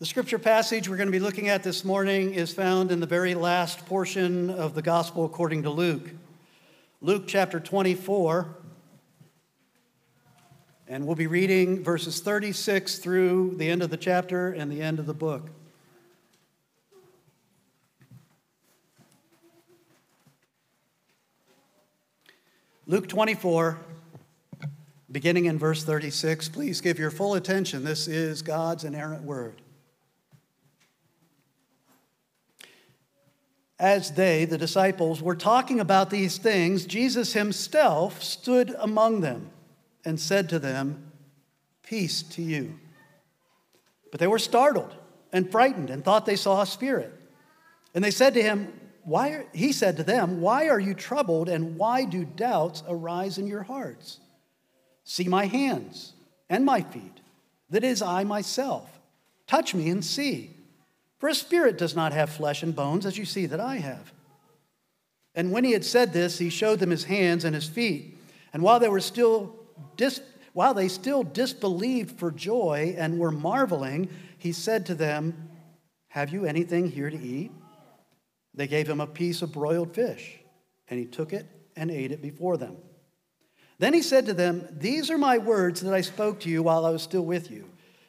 The scripture passage we're going to be looking at this morning is found in the very last portion of the Gospel according to Luke. Luke chapter 24. And we'll be reading verses 36 through the end of the chapter and the end of the book. Luke 24, beginning in verse 36. Please give your full attention. This is God's inerrant word. As they, the disciples, were talking about these things, Jesus himself stood among them and said to them, Peace to you. But they were startled and frightened and thought they saw a spirit. And they said to him, why are, he said to them, Why are you troubled and why do doubts arise in your hearts? See my hands and my feet, that is I myself. Touch me and see. For a spirit does not have flesh and bones, as you see that I have. And when he had said this, he showed them his hands and his feet. And while they were still dis- while they still disbelieved for joy and were marveling, he said to them, Have you anything here to eat? They gave him a piece of broiled fish, and he took it and ate it before them. Then he said to them, These are my words that I spoke to you while I was still with you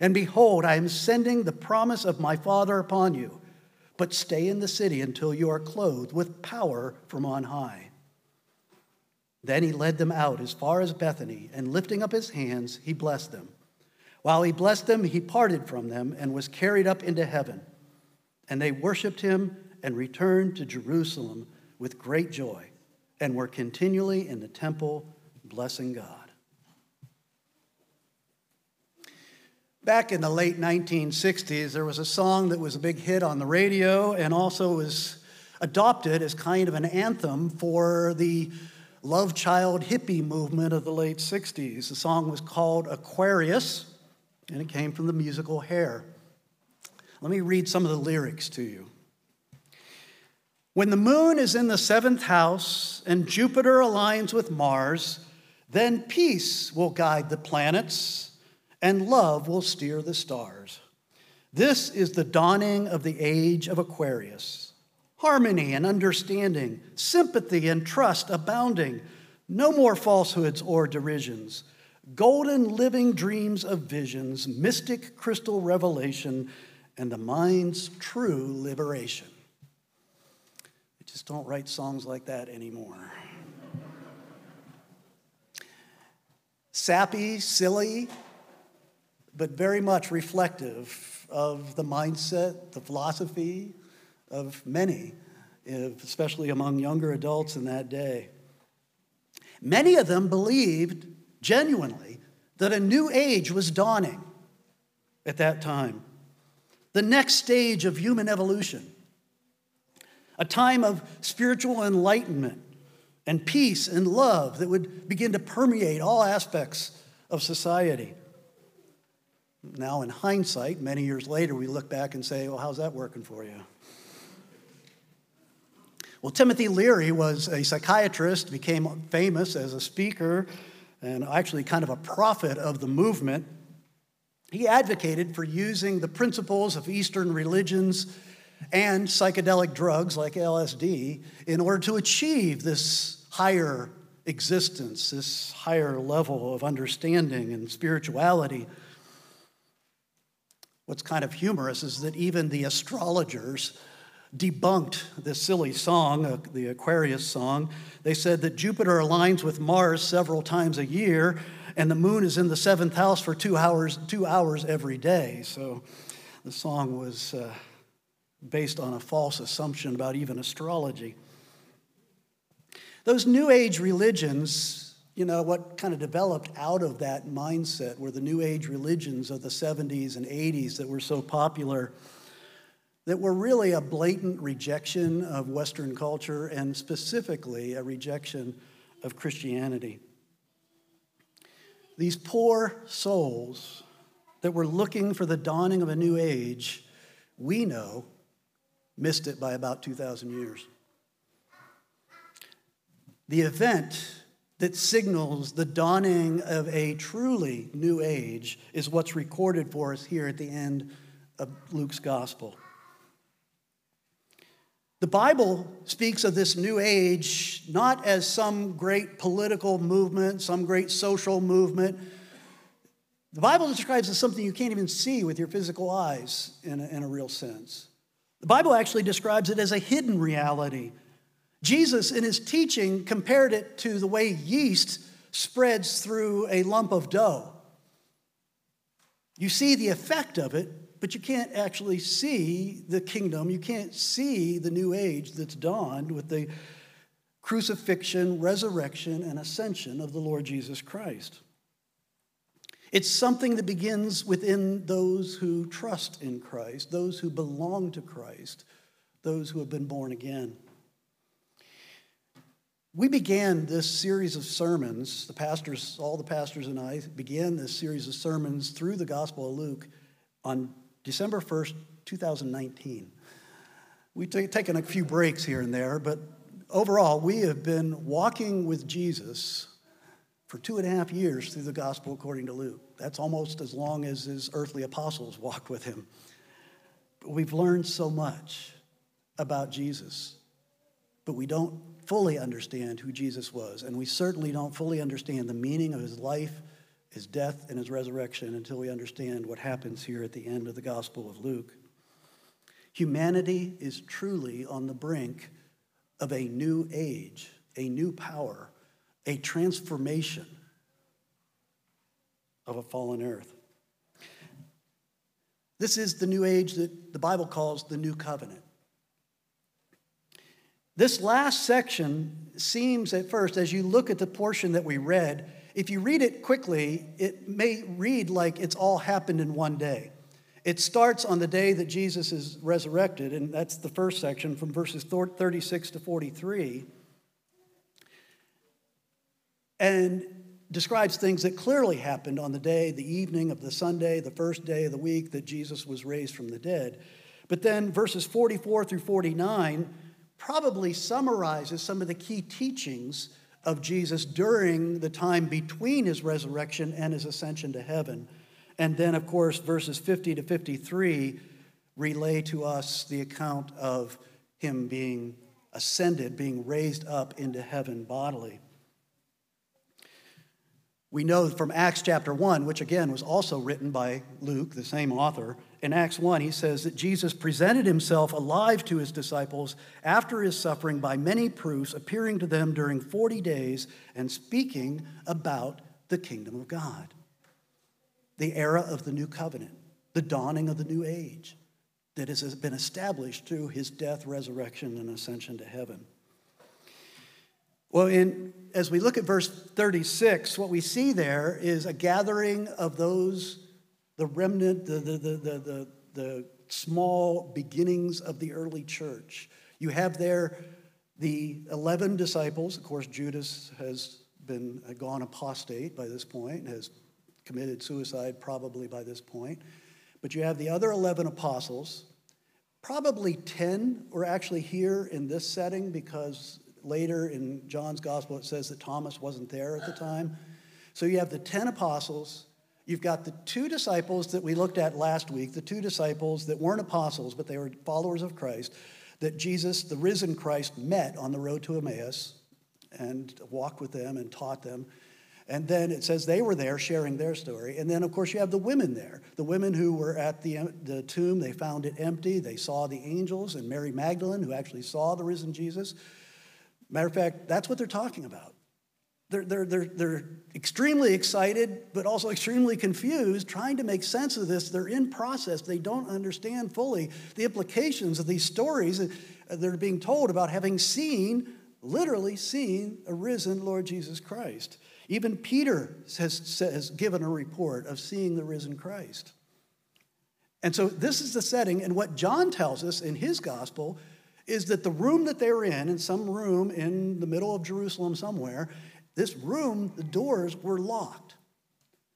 And behold, I am sending the promise of my Father upon you. But stay in the city until you are clothed with power from on high. Then he led them out as far as Bethany, and lifting up his hands, he blessed them. While he blessed them, he parted from them and was carried up into heaven. And they worshiped him and returned to Jerusalem with great joy, and were continually in the temple blessing God. Back in the late 1960s, there was a song that was a big hit on the radio and also was adopted as kind of an anthem for the love child hippie movement of the late 60s. The song was called Aquarius, and it came from the musical Hair. Let me read some of the lyrics to you. When the moon is in the seventh house and Jupiter aligns with Mars, then peace will guide the planets and love will steer the stars. This is the dawning of the age of Aquarius. Harmony and understanding, sympathy and trust abounding. No more falsehoods or derisions. Golden living dreams of visions, mystic crystal revelation, and the mind's true liberation. I just don't write songs like that anymore. Sappy, silly, but very much reflective of the mindset, the philosophy of many, especially among younger adults in that day. Many of them believed genuinely that a new age was dawning at that time, the next stage of human evolution, a time of spiritual enlightenment and peace and love that would begin to permeate all aspects of society. Now, in hindsight, many years later, we look back and say, well, how's that working for you? Well, Timothy Leary was a psychiatrist, became famous as a speaker, and actually kind of a prophet of the movement. He advocated for using the principles of Eastern religions and psychedelic drugs like LSD in order to achieve this higher existence, this higher level of understanding and spirituality. What's kind of humorous is that even the astrologers debunked this silly song, uh, the Aquarius song. They said that Jupiter aligns with Mars several times a year, and the moon is in the seventh house for two hours, two hours every day. So the song was uh, based on a false assumption about even astrology. Those New Age religions you know, what kind of developed out of that mindset were the New Age religions of the 70s and 80s that were so popular. that were really a blatant rejection of Western culture and specifically a rejection of Christianity. These poor souls that were looking for the dawning of a new age, we know, missed it by about 2,000 years. The event that signals the dawning of a truly new age is what's recorded for us here at the end of Luke's gospel. The Bible speaks of this new age not as some great political movement, some great social movement. The Bible describes it as something you can't even see with your physical eyes in a, in a real sense. The Bible actually describes it as a hidden reality. Jesus, in his teaching, compared it to the way yeast spreads through a lump of dough. You see the effect of it, but you can't actually see the kingdom. You can't see the new age that's dawned with the crucifixion, resurrection, and ascension of the Lord Jesus Christ. It's something that begins within those who trust in Christ, those who belong to Christ, those who have been born again. We began this series of sermons, the pastors, all the pastors and I began this series of sermons through the Gospel of Luke on December 1st, 2019. We've taken a few breaks here and there, but overall, we have been walking with Jesus for two and a half years through the gospel according to Luke. That's almost as long as his earthly apostles walked with him. But we've learned so much about Jesus, but we don't fully understand who Jesus was, and we certainly don't fully understand the meaning of his life his death and his resurrection until we understand what happens here at the end of the Gospel of Luke. Humanity is truly on the brink of a new age, a new power, a transformation of a fallen earth. This is the new age that the Bible calls the new covenant. This last section seems at first, as you look at the portion that we read, if you read it quickly, it may read like it's all happened in one day. It starts on the day that Jesus is resurrected, and that's the first section from verses 36 to 43, and describes things that clearly happened on the day, the evening of the Sunday, the first day of the week that Jesus was raised from the dead. But then verses 44 through 49 probably summarizes some of the key teachings of Jesus during the time between his resurrection and his ascension to heaven. And then, of course, verses 50 to 53 relay to us the account of him being ascended, being raised up into heaven bodily. We know from Acts chapter 1, which again was also written by Luke, the same author. In Acts 1, he says that Jesus presented himself alive to his disciples after his suffering by many proofs, appearing to them during 40 days and speaking about the kingdom of God, the era of the new covenant, the dawning of the new age that has been established through his death, resurrection, and ascension to heaven. Well, in, as we look at verse 36, what we see there is a gathering of those, the remnant, the, the, the, the, the, small beginnings of the early church. You have there the 11 disciples. Of course, Judas has been gone apostate by this point, has committed suicide probably by this point. But you have the other 11 apostles. Probably 10 were actually here in this setting because Later in John's gospel, it says that Thomas wasn't there at the time. So you have the 10 apostles. You've got the two disciples that we looked at last week, the two disciples that weren't apostles, but they were followers of Christ, that Jesus, the risen Christ, met on the road to Emmaus and walked with them and taught them. And then it says they were there sharing their story. And then, of course, you have the women there. The women who were at the, the tomb, they found it empty. They saw the angels and Mary Magdalene, who actually saw the risen Jesus. Matter of fact, that's what they're talking about. They're, they're, they're, they're extremely excited, but also extremely confused, trying to make sense of this. They're in process. They don't understand fully the implications of these stories uh, that are being told about having seen, literally seen, a risen Lord Jesus Christ. Even Peter has, has given a report of seeing the risen Christ. And so this is the setting. And what John tells us in his gospel is that the room that they were in, in some room in the middle of Jerusalem somewhere, this room, the doors were locked.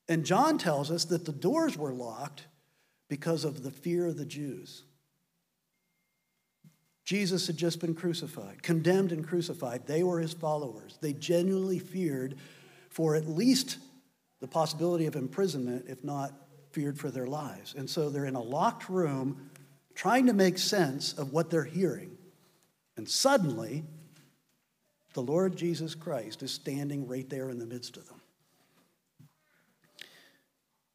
And John tells us that the doors were locked because of the fear of the Jews. Jesus had just been crucified, condemned and crucified. They were his followers. They genuinely feared for at least the possibility of imprisonment, if not feared for their lives. And so they're in a locked room trying to make sense of what they're hearing. And suddenly, the Lord Jesus Christ is standing right there in the midst of them.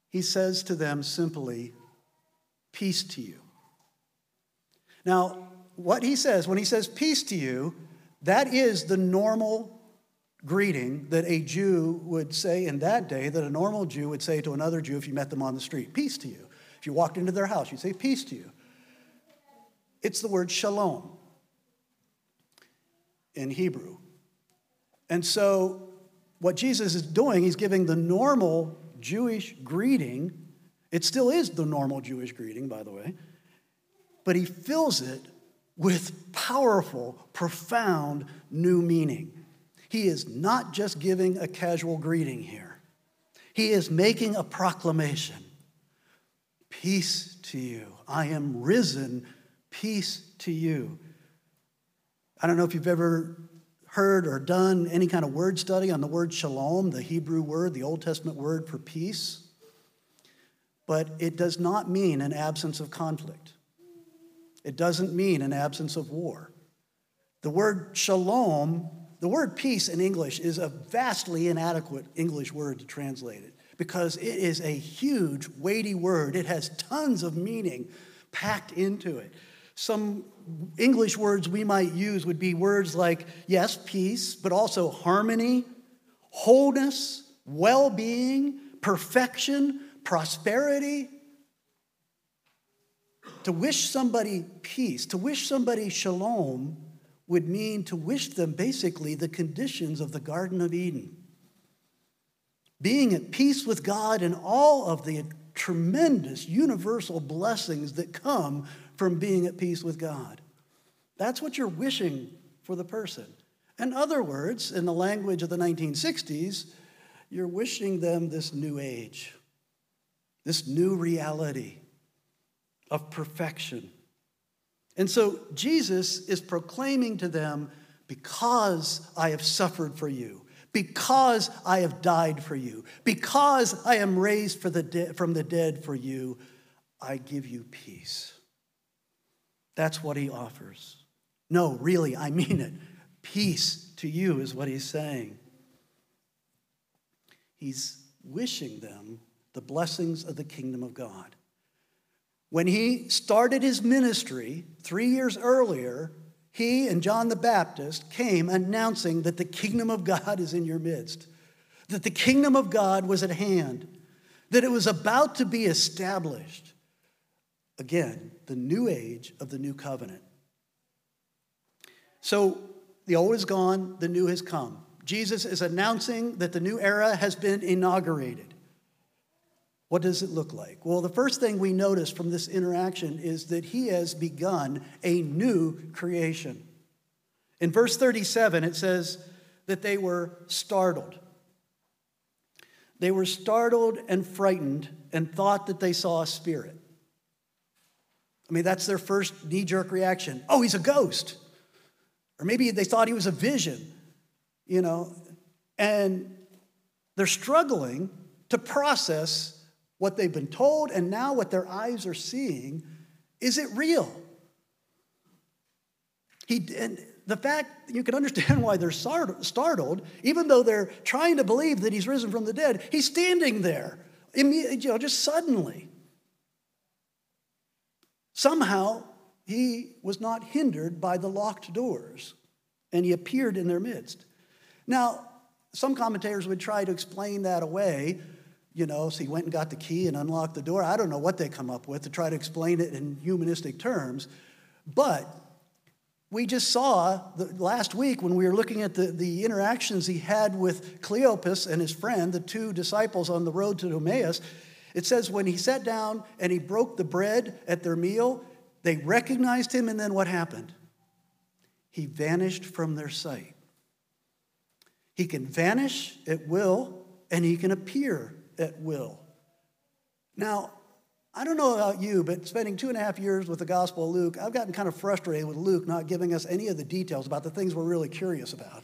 He says to them simply, Peace to you. Now, what he says, when he says peace to you, that is the normal greeting that a Jew would say in that day, that a normal Jew would say to another Jew if you met them on the street peace to you. If you walked into their house, you'd say peace to you. It's the word shalom in Hebrew. And so, what Jesus is doing, he's giving the normal Jewish greeting. It still is the normal Jewish greeting, by the way, but he fills it with powerful, profound new meaning. He is not just giving a casual greeting here, he is making a proclamation Peace to you. I am risen. Peace to you. I don't know if you've ever heard or done any kind of word study on the word shalom, the Hebrew word, the Old Testament word for peace, but it does not mean an absence of conflict. It doesn't mean an absence of war. The word shalom, the word peace in English, is a vastly inadequate English word to translate it because it is a huge, weighty word. It has tons of meaning packed into it. Some English words we might use would be words like, yes, peace, but also harmony, wholeness, well being, perfection, prosperity, to wish somebody peace, to wish somebody shalom, would mean to wish them basically the conditions of the Garden of Eden. Being at peace with God and all of the tremendous universal blessings that come from being at peace with God. That's what you're wishing for the person. In other words, in the language of the 1960s, you're wishing them this new age, this new reality of perfection. And so Jesus is proclaiming to them, Because I have suffered for you, because I have died for you, because I am raised the de- from the dead for you, I give you peace. That's what he offers. No, really, I mean it. Peace to you is what he's saying. He's wishing them the blessings of the kingdom of God. When he started his ministry three years earlier, he and John the Baptist came announcing that the kingdom of God is in your midst, that the kingdom of God was at hand, that it was about to be established. Again, the new age of the new covenant. So the old is gone, the new has come. Jesus is announcing that the new era has been inaugurated. What does it look like? Well, the first thing we notice from this interaction is that he has begun a new creation. In verse 37, it says that they were startled. They were startled and frightened and thought that they saw a spirit. I mean, that's their first knee jerk reaction. Oh, he's a ghost. Or maybe they thought he was a vision, you know, and they're struggling to process what they've been told and now what their eyes are seeing, is it real? He, and the fact you can understand why they're startled, even though they're trying to believe that he's risen from the dead, he's standing there, you know, just suddenly. Somehow, he was not hindered by the locked doors, and he appeared in their midst. Now, some commentators would try to explain that away you know, so he went and got the key and unlocked the door. I don't know what they come up with to try to explain it in humanistic terms. But we just saw last week when we were looking at the, the interactions he had with Cleopas and his friend, the two disciples on the road to Emmaus, It says when he sat down and he broke the bread at their meal, they recognized him, and then what happened? He vanished from their sight. He can vanish at will, and he can appear at will. Now, I don't know about you, but spending two and a half years with the Gospel of Luke, I've gotten kind of frustrated with Luke not giving us any of the details about the things we're really curious about.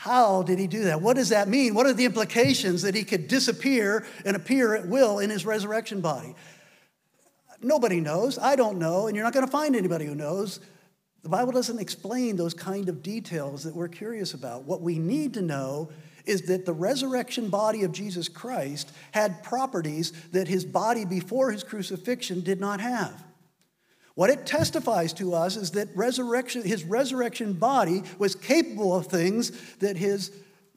How did he do that? What does that mean? What are the implications that he could disappear and appear at will in his resurrection body? Nobody knows. I don't know, and you're not going to find anybody who knows. The Bible doesn't explain those kind of details that we're curious about. What we need to know is that the resurrection body of Jesus Christ had properties that his body before his crucifixion did not have. What it testifies to us is that resurrection, his resurrection body was capable of things that his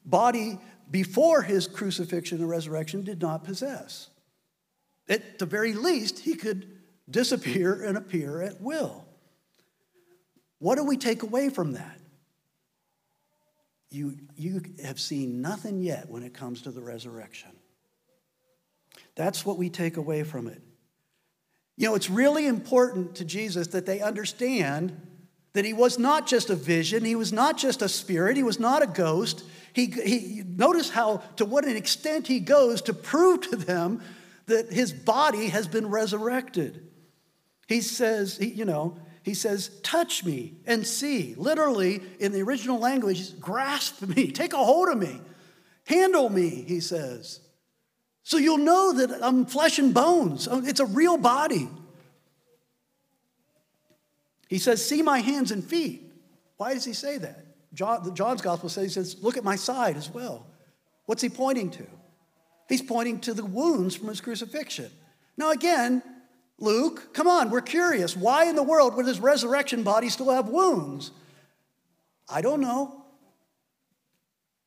body before his crucifixion and resurrection did not possess. At the very least, he could disappear and appear at will. What do we take away from that? You, you have seen nothing yet when it comes to the resurrection. That's what we take away from it. You know, it's really important to Jesus that they understand that he was not just a vision, he was not just a spirit, he was not a ghost. He, he, notice how, to what an extent he goes to prove to them that his body has been resurrected. He says, he, you know, he says, touch me and see. Literally, in the original language, grasp me, take a hold of me, handle me, he says. So you'll know that I'm flesh and bones. Oh, it's a real body. He says, See my hands and feet. Why does he say that? John, John's gospel says, He says, Look at my side as well. What's he pointing to? He's pointing to the wounds from his crucifixion. Now, again, Luke, come on, we're curious. Why in the world would his resurrection body still have wounds? I don't know.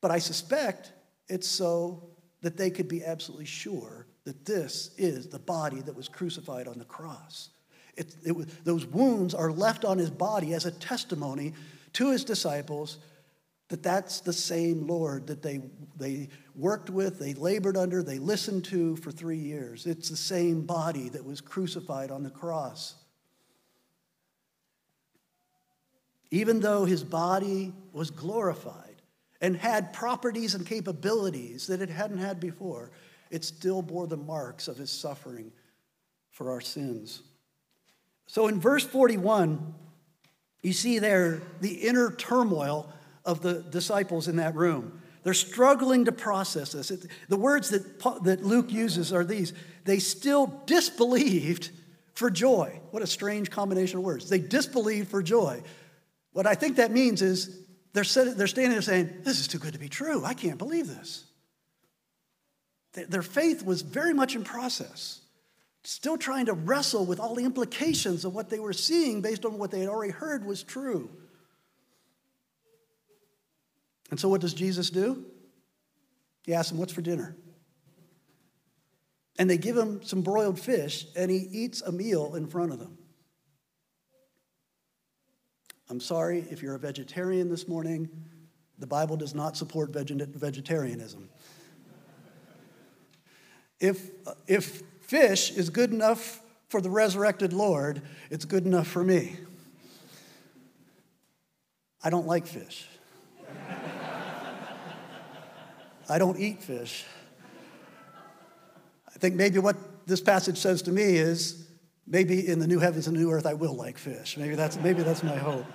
But I suspect it's so that they could be absolutely sure that this is the body that was crucified on the cross. It, it those wounds are left on his body as a testimony to his disciples that that's the same Lord that they, they worked with, they labored under, they listened to for three years. It's the same body that was crucified on the cross. Even though his body was glorified, and had properties and capabilities that it hadn't had before, it still bore the marks of his suffering for our sins. So in verse 41, you see there the inner turmoil of the disciples in that room. They're struggling to process this. It, the words that, that Luke uses are these they still disbelieved for joy. What a strange combination of words. They disbelieved for joy. What I think that means is they're, they're standing there saying, This is too good to be true. I can't believe this. Their faith was very much in process, still trying to wrestle with all the implications of what they were seeing based on what they had already heard was true. And so, what does Jesus do? He asks them, What's for dinner? And they give him some broiled fish, and he eats a meal in front of them. I'm sorry if you're a vegetarian this morning, the Bible does not support vegetarianism. if, if fish is good enough for the resurrected Lord, it's good enough for me. I don't like fish. I don't eat fish. I think maybe what this passage says to me is Maybe in the new heavens and new earth, I will like fish. Maybe that's, maybe that's my hope.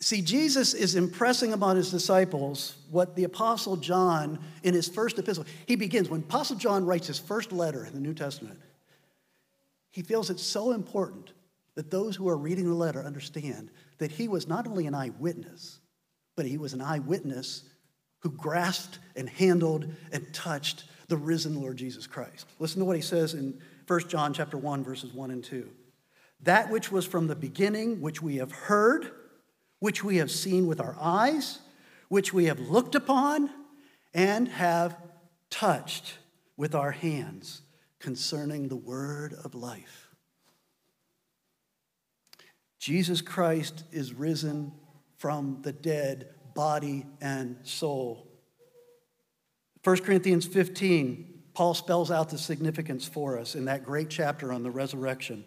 See, Jesus is impressing upon his disciples what the Apostle John, in his first epistle, he begins, when Apostle John writes his first letter in the New Testament, he feels it's so important that those who are reading the letter understand that he was not only an eyewitness, but he was an eyewitness who grasped and handled and touched the risen Lord Jesus Christ. Listen to what he says in 1 John chapter 1 verses 1 and 2. That which was from the beginning, which we have heard, which we have seen with our eyes, which we have looked upon and have touched with our hands concerning the word of life. Jesus Christ is risen from the dead body and soul. 1 Corinthians 15, Paul spells out the significance for us in that great chapter on the resurrection.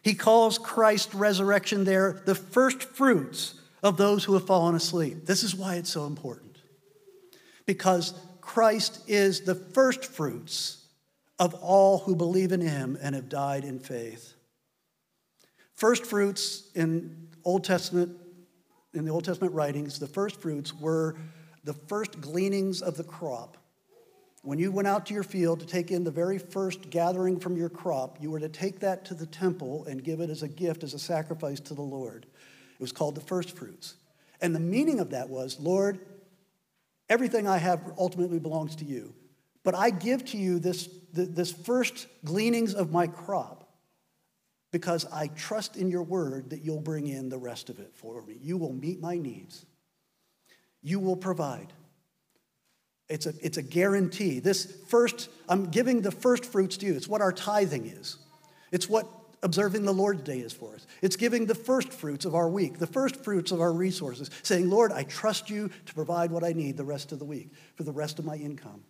He calls Christ's resurrection there the first fruits of those who have fallen asleep. This is why it's so important. Because Christ is the first fruits of all who believe in him and have died in faith. First fruits in Old Testament in the Old Testament writings, the first fruits were the first gleanings of the crop. When you went out to your field to take in the very first gathering from your crop, you were to take that to the temple and give it as a gift, as a sacrifice to the Lord. It was called the first fruits. And the meaning of that was, Lord, everything I have ultimately belongs to you. But I give to you this, this first gleanings of my crop because I trust in your word that you'll bring in the rest of it for me. You will meet my needs, you will provide. It's a, it's a guarantee. This first, I'm giving the first fruits to you. It's what our tithing is. It's what observing the Lord's day is for us. It's giving the first fruits of our week, the first fruits of our resources, saying, Lord, I trust you to provide what I need the rest of the week for the rest of my income.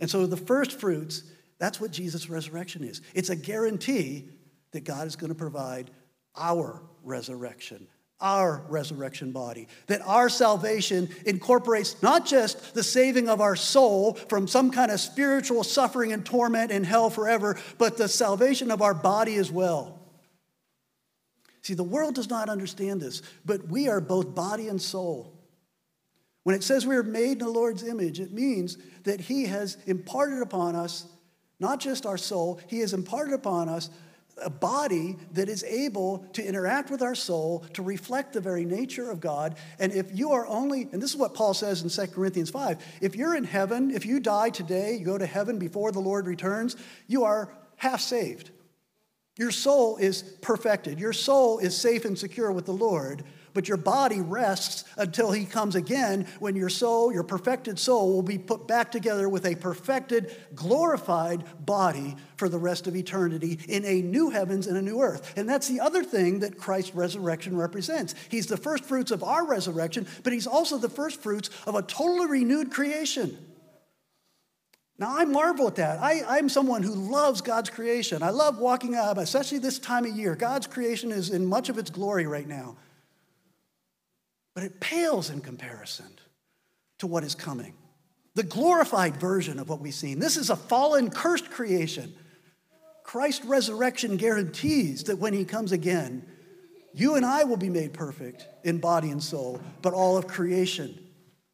And so the first fruits, that's what Jesus' resurrection is. It's a guarantee that God is going to provide our resurrection, our resurrection body. That our salvation incorporates not just the saving of our soul from some kind of spiritual suffering and torment in hell forever, but the salvation of our body as well. See, the world does not understand this, but we are both body and soul. When it says we are made in the Lord's image, it means that He has imparted upon us not just our soul, He has imparted upon us a body that is able to interact with our soul to reflect the very nature of God. And if you are only, and this is what Paul says in 2 Corinthians 5 if you're in heaven, if you die today, you go to heaven before the Lord returns, you are half saved. Your soul is perfected, your soul is safe and secure with the Lord but your body rests until he comes again when your soul, your perfected soul, will be put back together with a perfected, glorified body for the rest of eternity in a new heavens and a new earth. And that's the other thing that Christ's resurrection represents. He's the first fruits of our resurrection, but he's also the first fruits of a totally renewed creation. Now, I marvel at that. I, am someone who loves God's creation. I love walking up, especially this time of year. God's creation is in much of its glory right now but it pales in comparison to what is coming. The glorified version of what we've seen. This is a fallen, cursed creation. Christ's resurrection guarantees that when he comes again, you and I will be made perfect in body and soul, but all of creation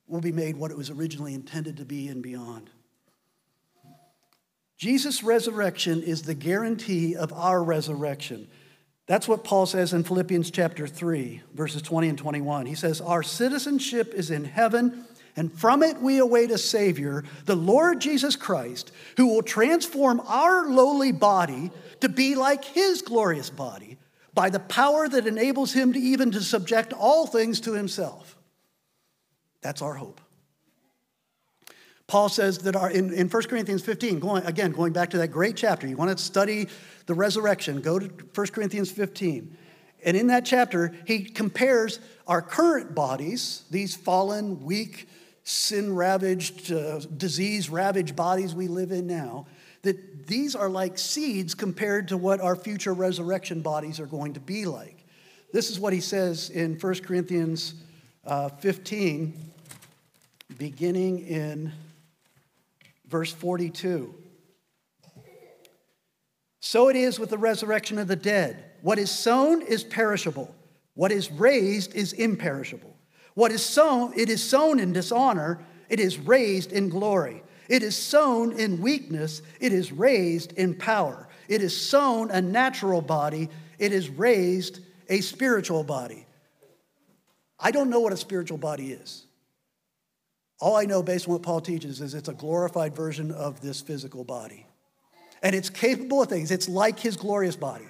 will be made what it was originally intended to be and beyond. Jesus' resurrection is the guarantee of our resurrection. That's what Paul says in Philippians chapter 3, verses 20 and 21. He says, Our citizenship is in heaven, and from it we await a Savior, the Lord Jesus Christ, who will transform our lowly body to be like his glorious body by the power that enables him to even to subject all things to himself. That's our hope. Paul says that our, in, in 1 Corinthians 15, going, again, going back to that great chapter, you want to study the resurrection, go to 1 Corinthians 15. And in that chapter, he compares our current bodies, these fallen, weak, sin ravaged, uh, disease ravaged bodies we live in now, that these are like seeds compared to what our future resurrection bodies are going to be like. This is what he says in 1 Corinthians uh, 15, beginning in verse 42. So it is with the resurrection of the dead. What is sown is perishable, what is raised is imperishable. What is sown, it is sown in dishonor, it is raised in glory. It is sown in weakness, it is raised in power. It is sown a natural body, it is raised a spiritual body. I don't know what a spiritual body is. All I know, based on what Paul teaches, is it's a glorified version of this physical body and it's capable of things. It's like his glorious body.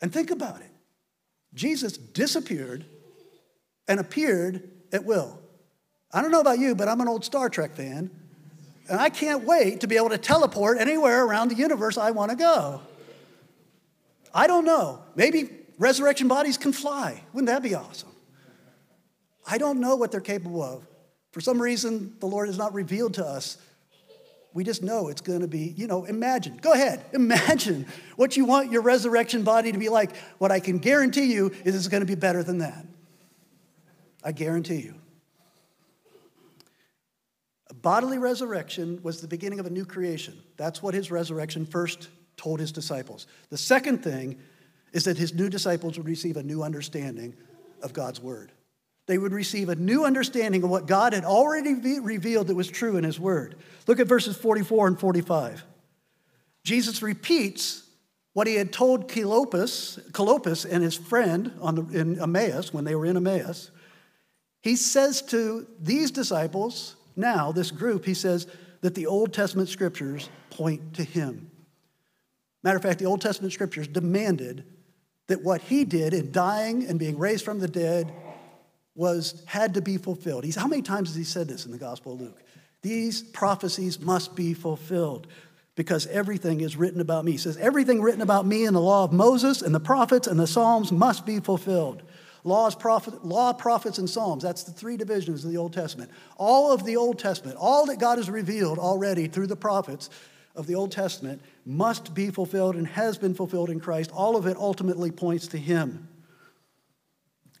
And think about it Jesus disappeared and appeared at will. I don't know about you, but I'm an old Star Trek fan, and I can't wait to be able to teleport anywhere around the universe I want to go. I don't know. Maybe resurrection bodies can fly. Wouldn't that be awesome? I don't know what they're capable of. For some reason, the Lord has not revealed to us. We just know it's going to be, you know, imagine. Go ahead, imagine what you want your resurrection body to be like. What I can guarantee you is it's going to be better than that. I guarantee you. A bodily resurrection was the beginning of a new creation. That's what his resurrection first told his disciples. The second thing is that his new disciples would receive a new understanding of God's word. They would receive a new understanding of what God had already revealed that was true in his word. Look at verses 44 and 45. Jesus repeats what he had told Cleopas, and his friend the, in Emmaus when they were in Emmaus. He says to these disciples, now, this group, he says that the Old Testament scriptures point to him. Matter of fact, the Old Testament scriptures demanded that what he did in dying and being raised from the dead was had to be fulfilled. He's, how many times has he said this in the Gospel of Luke? These prophecies must be fulfilled because everything is written about me. He says, everything written about me in the law of Moses and the prophets and the Psalms must be fulfilled. Laws, prophet, law, prophets, and Psalms. That's the three divisions of the Old Testament. All of the Old Testament, all that God has revealed already through the prophets of the Old Testament must be fulfilled and has been fulfilled in Christ. All of it ultimately points to Him.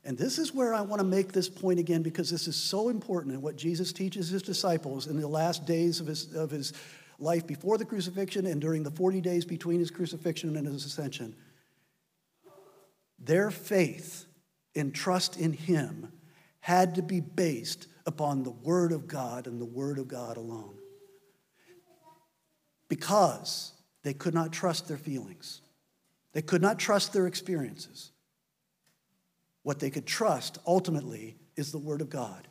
And this is where I want to make this point again because this is so important in what Jesus teaches his disciples in the last days of his, of his life before the crucifixion and during the 40 days between his crucifixion and his ascension. Their faith and trust in him had to be based upon the Word of God and the Word of God alone. Because they could not trust their feelings, they could not trust their experiences. What they could trust ultimately is the Word of God.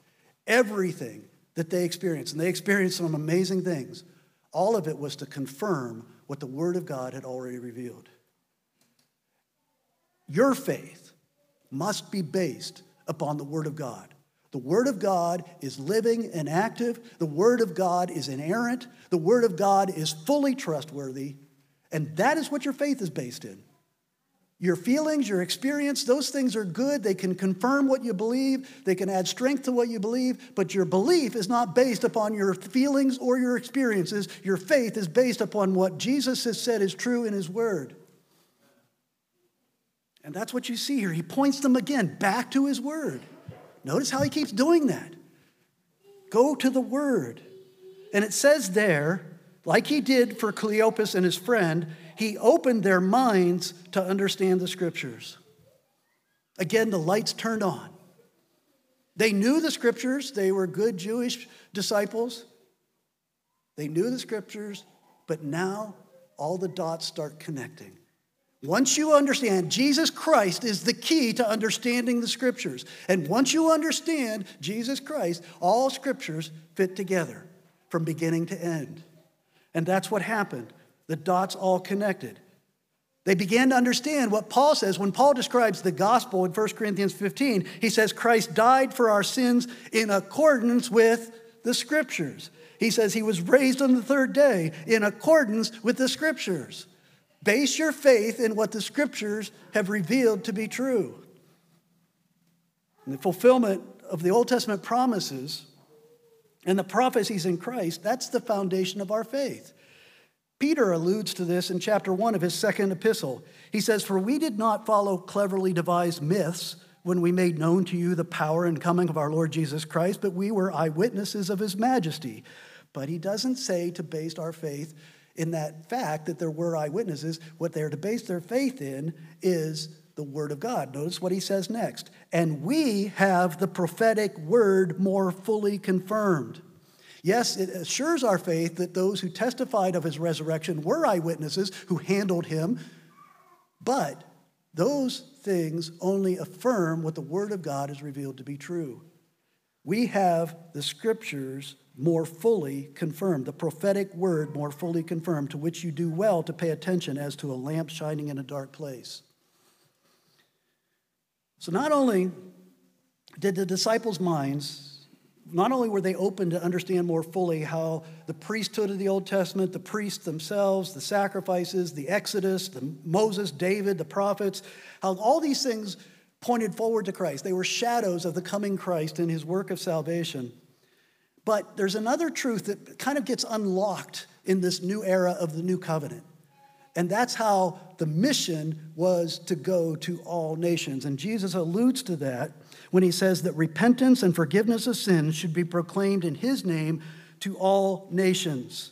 Everything that they experienced, and they experienced some amazing things, all of it was to confirm what the Word of God had already revealed. Your faith must be based upon the Word of God. The Word of God is living and active. The Word of God is inerrant. The Word of God is fully trustworthy. And that is what your faith is based in. Your feelings, your experience, those things are good. They can confirm what you believe, they can add strength to what you believe, but your belief is not based upon your feelings or your experiences. Your faith is based upon what Jesus has said is true in His Word. And that's what you see here. He points them again back to His Word. Notice how He keeps doing that. Go to the Word. And it says there, like He did for Cleopas and his friend, he opened their minds to understand the scriptures. Again, the lights turned on. They knew the scriptures, they were good Jewish disciples. They knew the scriptures, but now all the dots start connecting. Once you understand, Jesus Christ is the key to understanding the scriptures. And once you understand Jesus Christ, all scriptures fit together from beginning to end. And that's what happened the dots all connected. They began to understand what Paul says. When Paul describes the gospel in 1 Corinthians 15, he says, Christ died for our sins in accordance with the scriptures. He says he was raised on the third day in accordance with the scriptures. Base your faith in what the scriptures have revealed to be true. And the fulfillment of the Old Testament promises and the prophecies in Christ, that's the foundation of our faith. Peter alludes to this in chapter 1 of his second epistle. He says, For we did not follow cleverly devised myths when we made known to you the power and coming of our Lord Jesus Christ, but we were eyewitnesses of his majesty. But he doesn't say to base our faith in that fact that there were eyewitnesses. What they're to base their faith in is the word of God. Notice what he says next. And we have the prophetic word more fully confirmed Yes, it assures our faith that those who testified of his resurrection were eyewitnesses who handled him, but those things only affirm what the Word of God has revealed to be true. We have the scriptures more fully confirmed, the prophetic word more fully confirmed, to which you do well to pay attention as to a lamp shining in a dark place. So, not only did the disciples' minds not only were they open to understand more fully how the priesthood of the Old Testament, the priests themselves, the sacrifices, the Exodus, the Moses, David, the prophets, how all these things pointed forward to Christ. They were shadows of the coming Christ and his work of salvation. But there's another truth that kind of gets unlocked in this new era of the new covenant. And that's how the mission was to go to all nations. And Jesus alludes to that when he says that repentance and forgiveness of sins should be proclaimed in his name to all nations.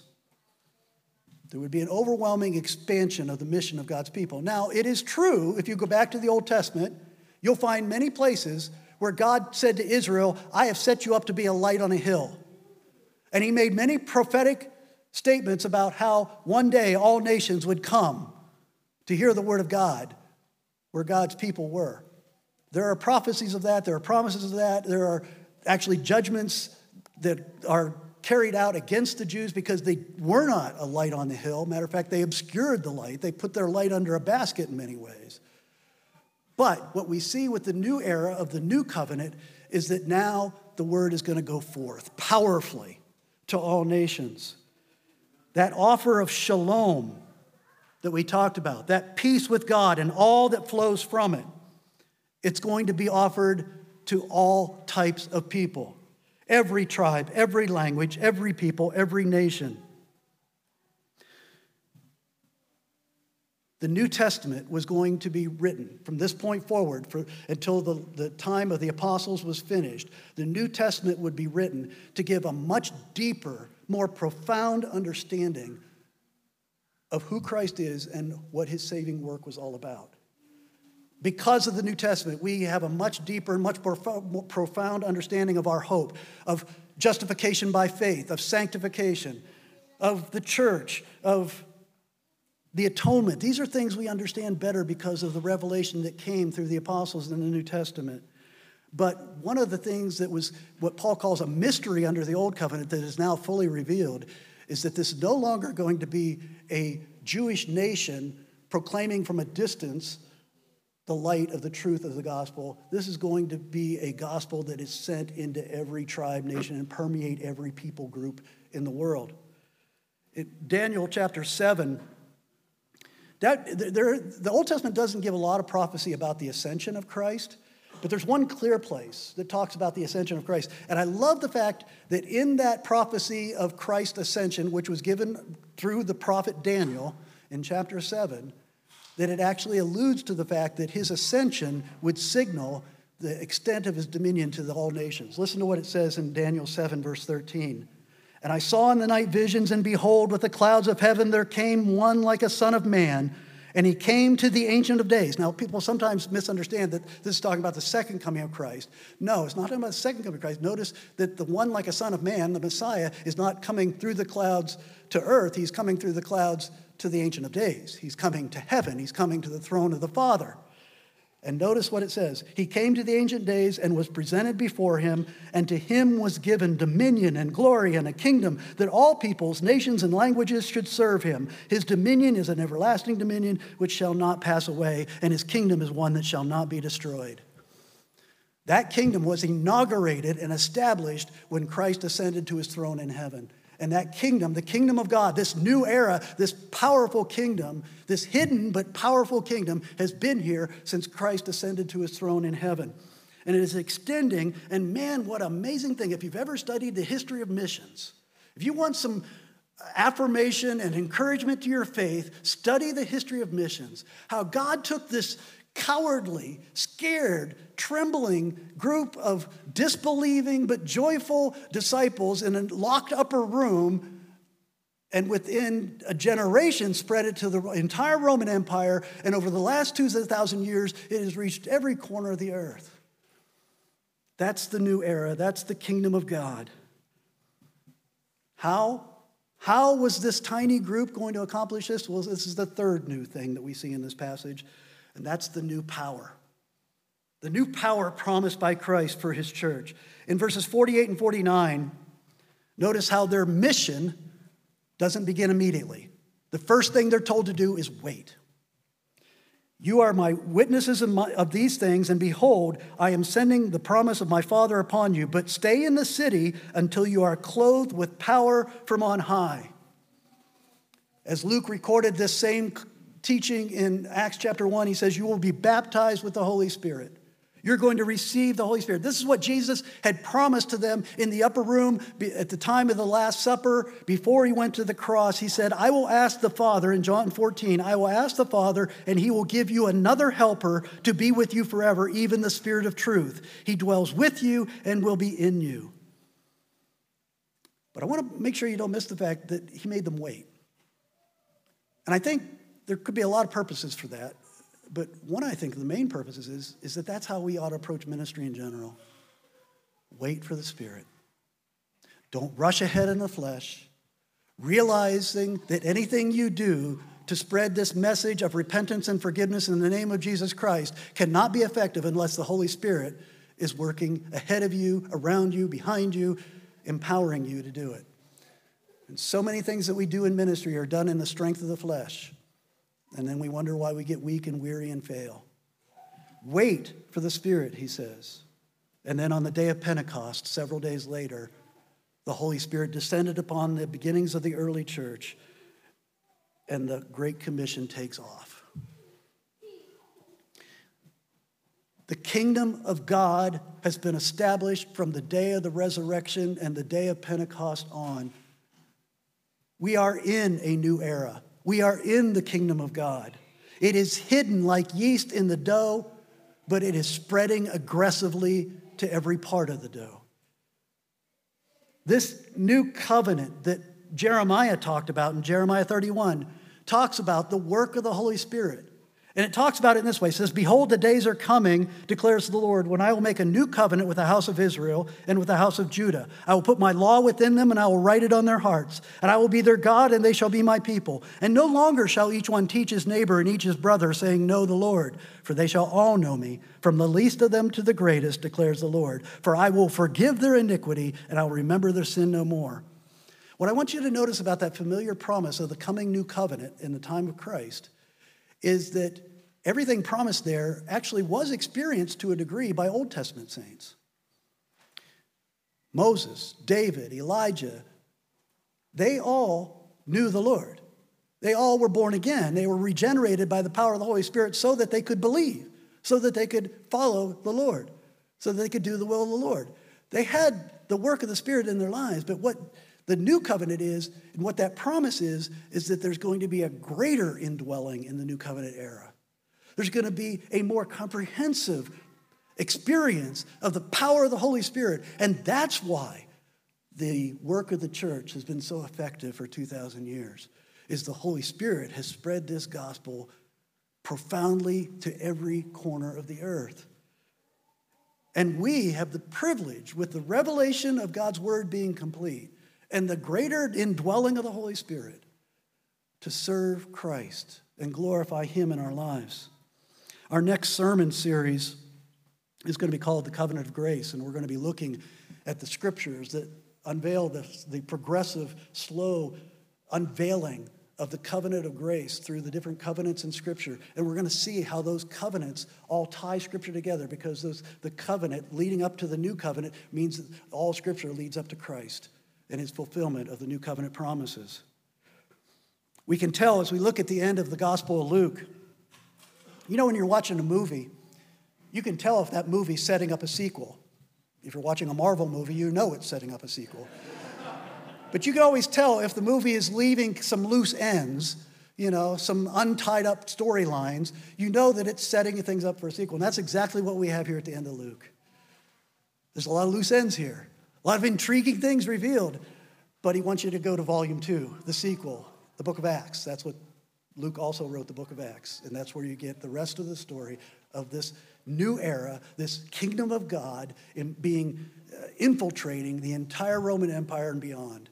There would be an overwhelming expansion of the mission of God's people. Now, it is true, if you go back to the Old Testament, you'll find many places where God said to Israel, I have set you up to be a light on a hill. And he made many prophetic statements about how one day all nations would come to hear the word of God where God's people were. There are prophecies of that, there are promises of that, there are actually judgments that are carried out against the Jews because they were not a light on the hill. Matter of fact, they obscured the light, they put their light under a basket in many ways. But what we see with the new era of the new covenant is that now the word is going to go forth powerfully to all nations. That offer of shalom that we talked about, that peace with God and all that flows from it, it's going to be offered to all types of people every tribe, every language, every people, every nation. The New Testament was going to be written from this point forward for, until the, the time of the apostles was finished. The New Testament would be written to give a much deeper, more profound understanding of who Christ is and what his saving work was all about. Because of the New Testament, we have a much deeper, much more profound understanding of our hope, of justification by faith, of sanctification, of the church, of the atonement. These are things we understand better because of the revelation that came through the apostles in the New Testament. But one of the things that was what Paul calls a mystery under the Old Covenant that is now fully revealed is that this is no longer going to be a Jewish nation proclaiming from a distance the light of the truth of the gospel. This is going to be a gospel that is sent into every tribe, nation, and permeate every people group in the world. It, Daniel chapter 7, that, there, the Old Testament doesn't give a lot of prophecy about the ascension of Christ, but there's one clear place that talks about the ascension of Christ. And I love the fact that in that prophecy of Christ's ascension, which was given through the prophet Daniel in chapter 7, that it actually alludes to the fact that his ascension would signal the extent of his dominion to all nations. Listen to what it says in Daniel 7, verse 13. And I saw in the night visions, and behold, with the clouds of heaven there came one like a son of man, and he came to the Ancient of Days. Now, people sometimes misunderstand that this is talking about the second coming of Christ. No, it's not talking about the second coming of Christ. Notice that the one like a son of man, the Messiah, is not coming through the clouds to earth, he's coming through the clouds to the Ancient of Days. He's coming to heaven, he's coming to the throne of the Father. And notice what it says He came to the ancient days and was presented before him, and to him was given dominion and glory and a kingdom that all peoples, nations, and languages should serve him. His dominion is an everlasting dominion which shall not pass away, and his kingdom is one that shall not be destroyed. That kingdom was inaugurated and established when Christ ascended to his throne in heaven. And that kingdom, the kingdom of God, this new era, this powerful kingdom, this hidden but powerful kingdom, has been here since Christ ascended to his throne in heaven. And it is extending. And man, what amazing thing. If you've ever studied the history of missions, if you want some affirmation and encouragement to your faith, study the history of missions. How God took this cowardly, scared, trembling group of disbelieving but joyful disciples in a locked upper room and within a generation spread it to the entire Roman Empire. And over the last 2,000 years, it has reached every corner of the earth. That's the new era. That's the kingdom of God. How? How was this tiny group going to accomplish this? Well, this is the third new thing that we see in this passage and that's the new power. The new power promised by Christ for his church. In verses 48 and 49, notice how their mission doesn't begin immediately. The first thing they're told to do is wait. You are my witnesses of, these things, and behold, I am sending the promise of my Father upon you. But stay in the city until you are clothed with power from on high. As Luke recorded this same teaching in Acts chapter 1, he says, You will be baptized with the Holy Spirit. You're going to receive the Holy Spirit. This is what Jesus had promised to them in the upper room at the time of the Last Supper before he went to the cross. He said, I will ask the Father, in John 14, I will ask the Father, and he will give you another helper to be with you forever, even the Spirit of truth. He dwells with you and will be in you. But I want to make sure you don't miss the fact that he made them wait. And I think there could be a lot of purposes for that. But one, I think, the main purposes is, is that that's how we ought to approach ministry in general. Wait for the Spirit. Don't rush ahead in the flesh, realizing that anything you do to spread this message of repentance and forgiveness in the name of Jesus Christ cannot be effective unless the Holy Spirit is working ahead of you, around you, behind you, empowering you to do it. And so many things that we do in ministry are done in the strength of the flesh. And then we wonder why we get weak and weary and fail. Wait for the Spirit, he says. And then on the day of Pentecost, several days later, the Holy Spirit descended upon the beginnings of the early church, and the Great Commission takes off. The kingdom of God has been established from the day of the resurrection and the day of Pentecost on. We are in a new era. We are in the kingdom of God. It is hidden like yeast in the dough, but it is spreading aggressively to every part of the dough. This new covenant that Jeremiah talked about in Jeremiah 31 talks about the work of the Holy Spirit. And it talks about it in this way. It says, Behold, the days are coming, declares the Lord, when I will make a new covenant with the house of Israel and with the house of Judah. I will put my law within them, and I will write it on their hearts. And I will be their God, and they shall be my people. And no longer shall each one teach his neighbor and each his brother, saying, Know the Lord, for they shall all know me, from the least of them to the greatest, declares the Lord. For I will forgive their iniquity, and I will remember their sin no more. What I want you to notice about that familiar promise of the coming new covenant in the time of Christ is that everything promised there actually was experienced to a degree by Old Testament saints. Moses, David, Elijah, they all knew the Lord. They all were born again. They were regenerated by the power of the Holy Spirit so that they could believe, so that they could follow the Lord, so that they could do the will of the Lord. They had the work of the Spirit in their lives, but what the new covenant is, and what that promise is, is that there's going to be a greater indwelling in the new covenant era. There's going to be a more comprehensive experience of the power of the Holy Spirit. And that's why the work of the church has been so effective for 2,000 years, is the Holy Spirit has spread this gospel profoundly to every corner of the earth. And we have the privilege, with the revelation of God's word being complete and the greater indwelling of the Holy Spirit, to serve Christ and glorify Him in our lives. Our next sermon series is going to be called The Covenant of Grace, and we're going to be looking at the scriptures that unveil the, the progressive, slow unveiling of the covenant of grace through the different covenants in Scripture. And we're going to see how those covenants all tie Scripture together because those, the covenant leading up to the new covenant means that all Scripture leads up to Christ and his fulfillment of the new covenant promises. We can tell as we look at the end of the Gospel of Luke you know, when you're watching a movie, you can tell if that movie's setting up a sequel. If you're watching a Marvel movie, you know it's setting up a sequel. but you can always tell if the movie is leaving some loose ends, you know, some untied up storylines, you know that it's setting things up for a sequel. And that's exactly what we have here at the end of Luke. There's a lot of loose ends here, a lot of intriguing things revealed. But he wants you to go to volume two, the sequel, the book of Acts. That's what Luke also wrote the book of Acts, and that's where you get the rest of the story of this new era, this kingdom of God in being uh, infiltrating the entire Roman Empire and beyond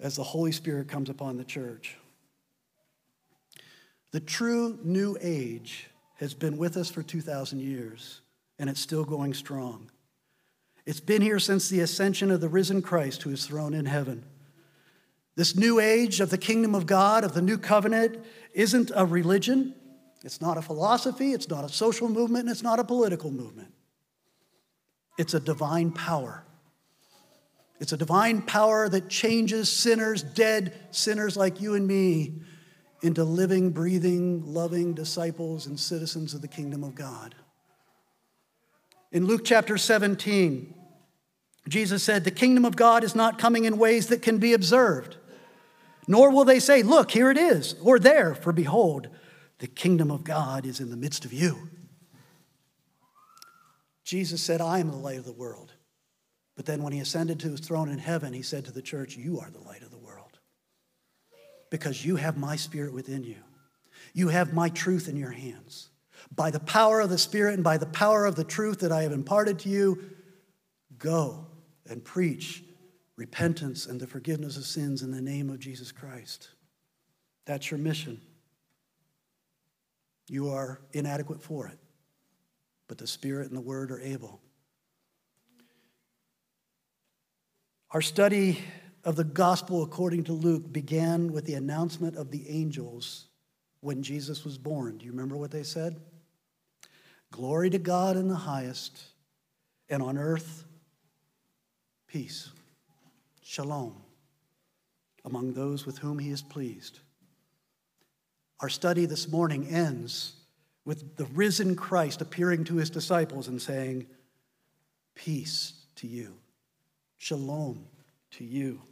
as the Holy Spirit comes upon the church. The true new age has been with us for 2,000 years, and it's still going strong. It's been here since the ascension of the risen Christ who is thrown in heaven. This new age of the kingdom of God, of the new covenant, isn't a religion, it's not a philosophy, it's not a social movement, and it's not a political movement. It's a divine power. It's a divine power that changes sinners, dead sinners like you and me, into living, breathing, loving disciples and citizens of the kingdom of God. In Luke chapter 17, Jesus said, The kingdom of God is not coming in ways that can be observed, nor will they say, Look, here it is, or there, for behold, the kingdom of God is in the midst of you. Jesus said, I am the light of the world. But then when he ascended to his throne in heaven, he said to the church, You are the light of the world. Because you have my spirit within you, you have my truth in your hands. By the power of the Spirit and by the power of the truth that I have imparted to you, go and preach repentance and the forgiveness of sins in the name of Jesus Christ. That's your mission. You are inadequate for it, but the Spirit and the Word are able. Our study of the gospel according to Luke began with the announcement of the angels when Jesus was born. Do you remember what they said? Glory to God in the highest, and on earth, peace, shalom, among those with whom he is pleased. Our study this morning ends with the risen Christ appearing to his disciples and saying, Peace to you, shalom to you,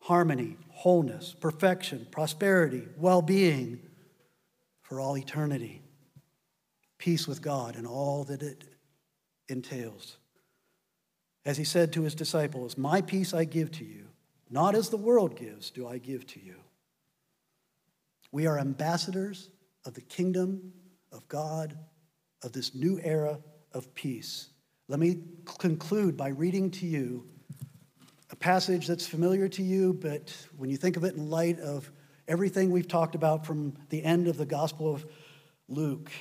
harmony, wholeness, perfection, prosperity, well being for all eternity, peace with God and all that it entails. As he said to his disciples, My peace I give to you, not as the world gives, do I give to you. We are ambassadors of the kingdom of God, of this new era of peace. Let me conclude by reading to you a passage that's familiar to you, but when you think of it in light of everything we've talked about from the end of the Gospel of Luke,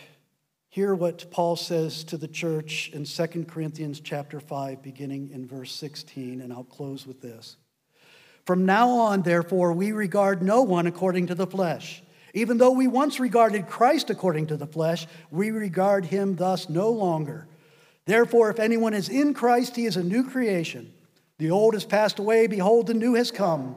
hear what Paul says to the church in 2 Corinthians chapter 5 beginning in verse 16 and I'll close with this. From now on therefore we regard no one according to the flesh. Even though we once regarded Christ according to the flesh, we regard him thus no longer. Therefore if anyone is in Christ he is a new creation. The old has passed away behold the new has come.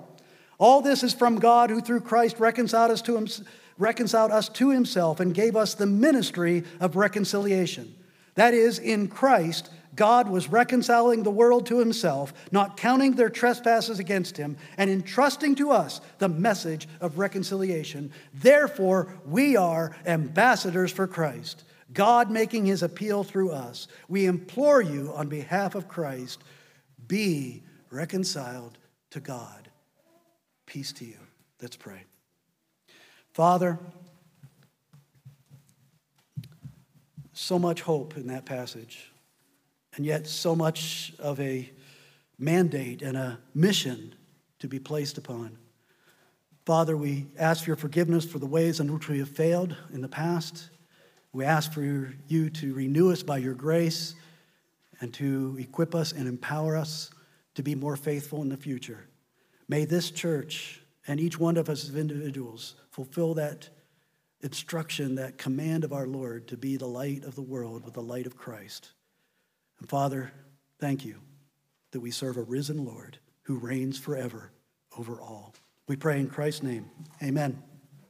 All this is from God who through Christ reconciled us to himself reconciled us to himself and gave us the ministry of reconciliation. That is, in Christ, God was reconciling the world to himself, not counting their trespasses against him, and entrusting to us the message of reconciliation. Therefore, we are ambassadors for Christ, God making his appeal through us. We implore you on behalf of Christ be reconciled to God. Peace to you. Let's pray. Father, so much hope in that passage, and yet so much of a mandate and a mission to be placed upon. Father, we ask for your forgiveness for the ways in which we have failed in the past. We ask for you to renew us by your grace and to equip us and empower us to be more faithful in the future. May this church and each one of us as individuals fulfill that instruction, that command of our Lord to be the light of the world with the light of Christ. And Father, thank you that we serve a risen Lord who reigns forever over all. We pray in Christ's name. Amen.